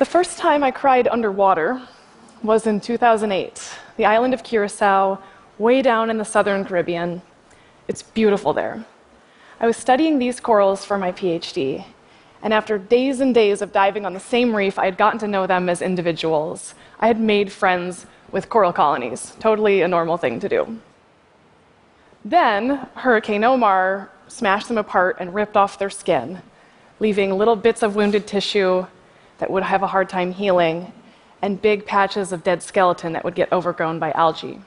The first time I cried underwater was in 2008, the island of Curacao, way down in the southern Caribbean. It's beautiful there. I was studying these corals for my PhD, and after days and days of diving on the same reef, I had gotten to know them as individuals. I had made friends with coral colonies, totally a normal thing to do. Then Hurricane Omar smashed them apart and ripped off their skin, leaving little bits of wounded tissue that would have a hard time healing, and big patches of dead skeleton that would get overgrown by algae.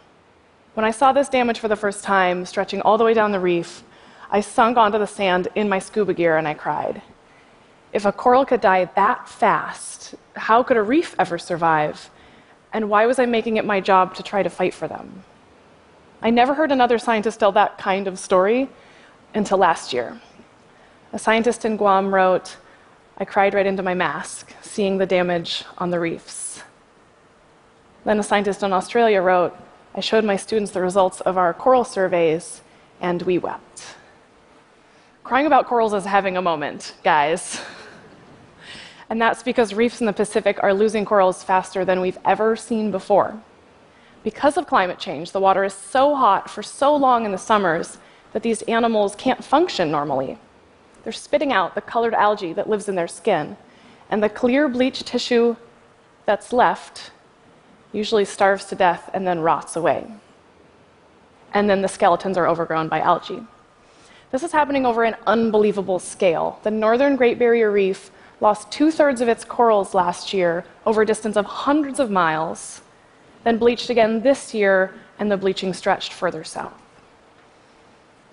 When I saw this damage for the first time, stretching all the way down the reef, I sunk onto the sand in my scuba gear and I cried. If a coral could die that fast, how could a reef ever survive? And why was I making it my job to try to fight for them? I never heard another scientist tell that kind of story until last year. A scientist in Guam wrote, I cried right into my mask, seeing the damage on the reefs. Then a scientist in Australia wrote, I showed my students the results of our coral surveys, and we wept. Crying about corals is having a moment, guys. and that's because reefs in the Pacific are losing corals faster than we've ever seen before. Because of climate change, the water is so hot for so long in the summers that these animals can't function normally. They're spitting out the colored algae that lives in their skin, and the clear bleached tissue that's left usually starves to death and then rots away. And then the skeletons are overgrown by algae. This is happening over an unbelievable scale. The northern Great Barrier Reef lost two thirds of its corals last year over a distance of hundreds of miles, then bleached again this year, and the bleaching stretched further south.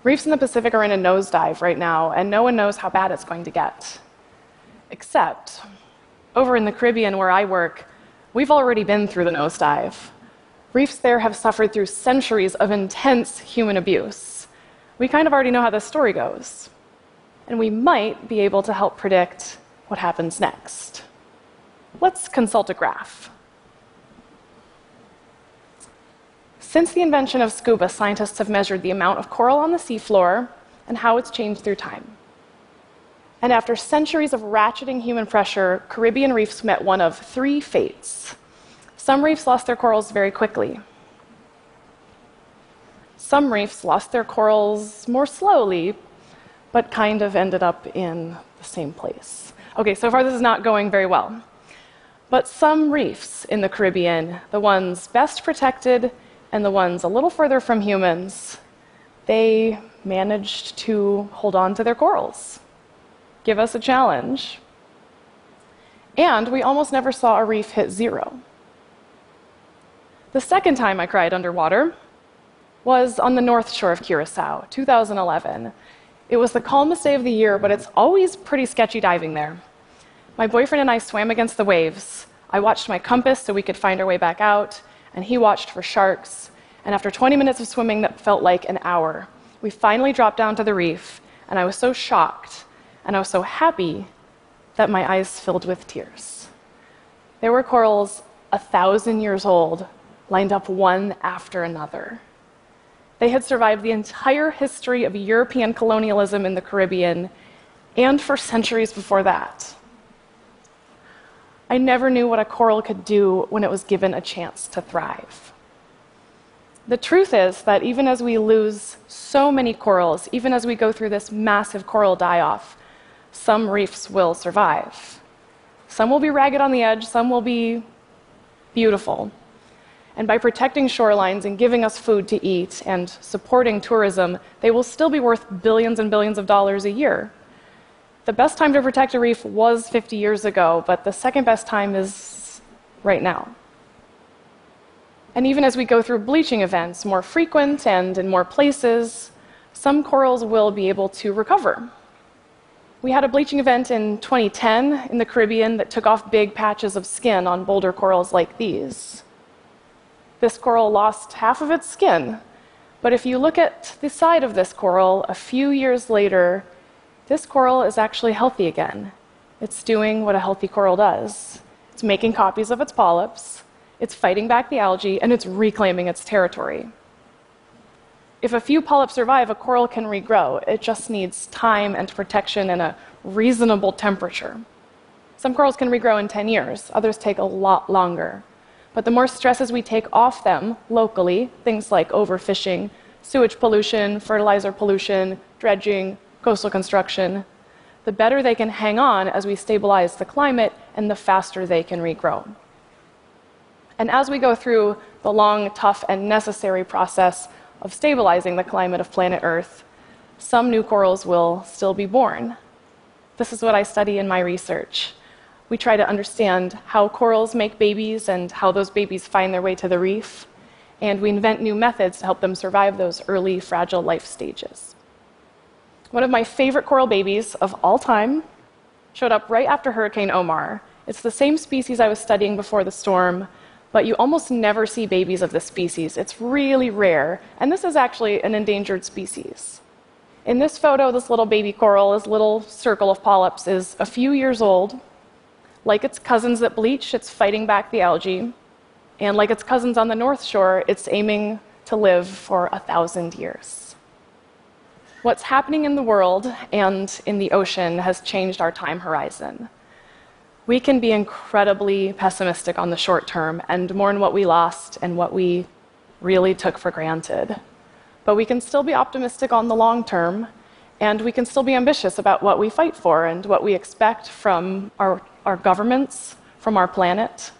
Reefs in the Pacific are in a nosedive right now, and no one knows how bad it's going to get. Except, over in the Caribbean where I work, we've already been through the nosedive. Reefs there have suffered through centuries of intense human abuse. We kind of already know how the story goes. And we might be able to help predict what happens next. Let's consult a graph. Since the invention of scuba, scientists have measured the amount of coral on the seafloor and how it's changed through time. And after centuries of ratcheting human pressure, Caribbean reefs met one of three fates. Some reefs lost their corals very quickly. Some reefs lost their corals more slowly, but kind of ended up in the same place. Okay, so far this is not going very well. But some reefs in the Caribbean, the ones best protected and the ones a little further from humans, they managed to hold on to their corals. Give us a challenge. And we almost never saw a reef hit zero. The second time I cried underwater was on the north shore of Curacao, 2011. It was the calmest day of the year, but it's always pretty sketchy diving there. My boyfriend and I swam against the waves. I watched my compass so we could find our way back out, and he watched for sharks. And after 20 minutes of swimming that felt like an hour, we finally dropped down to the reef, and I was so shocked and I was so happy that my eyes filled with tears. There were corals a thousand years old, lined up one after another. They had survived the entire history of European colonialism in the Caribbean and for centuries before that. I never knew what a coral could do when it was given a chance to thrive. The truth is that even as we lose so many corals, even as we go through this massive coral die off, some reefs will survive. Some will be ragged on the edge, some will be beautiful. And by protecting shorelines and giving us food to eat and supporting tourism, they will still be worth billions and billions of dollars a year. The best time to protect a reef was 50 years ago, but the second best time is right now. And even as we go through bleaching events, more frequent and in more places, some corals will be able to recover. We had a bleaching event in 2010 in the Caribbean that took off big patches of skin on boulder corals like these. This coral lost half of its skin, but if you look at the side of this coral a few years later, this coral is actually healthy again. It's doing what a healthy coral does it's making copies of its polyps, it's fighting back the algae, and it's reclaiming its territory. If a few polyps survive, a coral can regrow. It just needs time and protection and a reasonable temperature. Some corals can regrow in 10 years, others take a lot longer. But the more stresses we take off them locally, things like overfishing, sewage pollution, fertilizer pollution, dredging, coastal construction, the better they can hang on as we stabilize the climate and the faster they can regrow. And as we go through the long, tough, and necessary process of stabilizing the climate of planet Earth, some new corals will still be born. This is what I study in my research. We try to understand how corals make babies and how those babies find their way to the reef, and we invent new methods to help them survive those early fragile life stages. One of my favorite coral babies of all time showed up right after Hurricane Omar. It's the same species I was studying before the storm, but you almost never see babies of this species. It's really rare, and this is actually an endangered species. In this photo, this little baby coral, this little circle of polyps, is a few years old. Like its cousins that bleach, it's fighting back the algae. And like its cousins on the North Shore, it's aiming to live for a thousand years. What's happening in the world and in the ocean has changed our time horizon we can be incredibly pessimistic on the short term and mourn what we lost and what we really took for granted. But we can still be optimistic on the long term, and we can still be ambitious about what we fight for and what we expect from our, our governments, from our planet.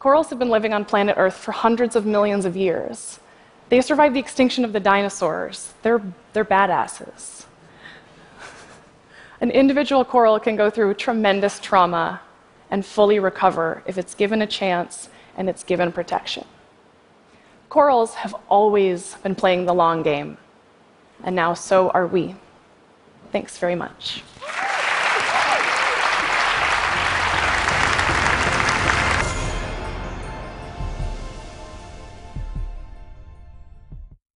Corals have been living on planet Earth for hundreds of millions of years. They survived the extinction of the dinosaurs. They're, they're badasses. An individual coral can go through tremendous trauma and fully recover if it's given a chance and it's given protection. Corals have always been playing the long game, and now so are we. Thanks very much.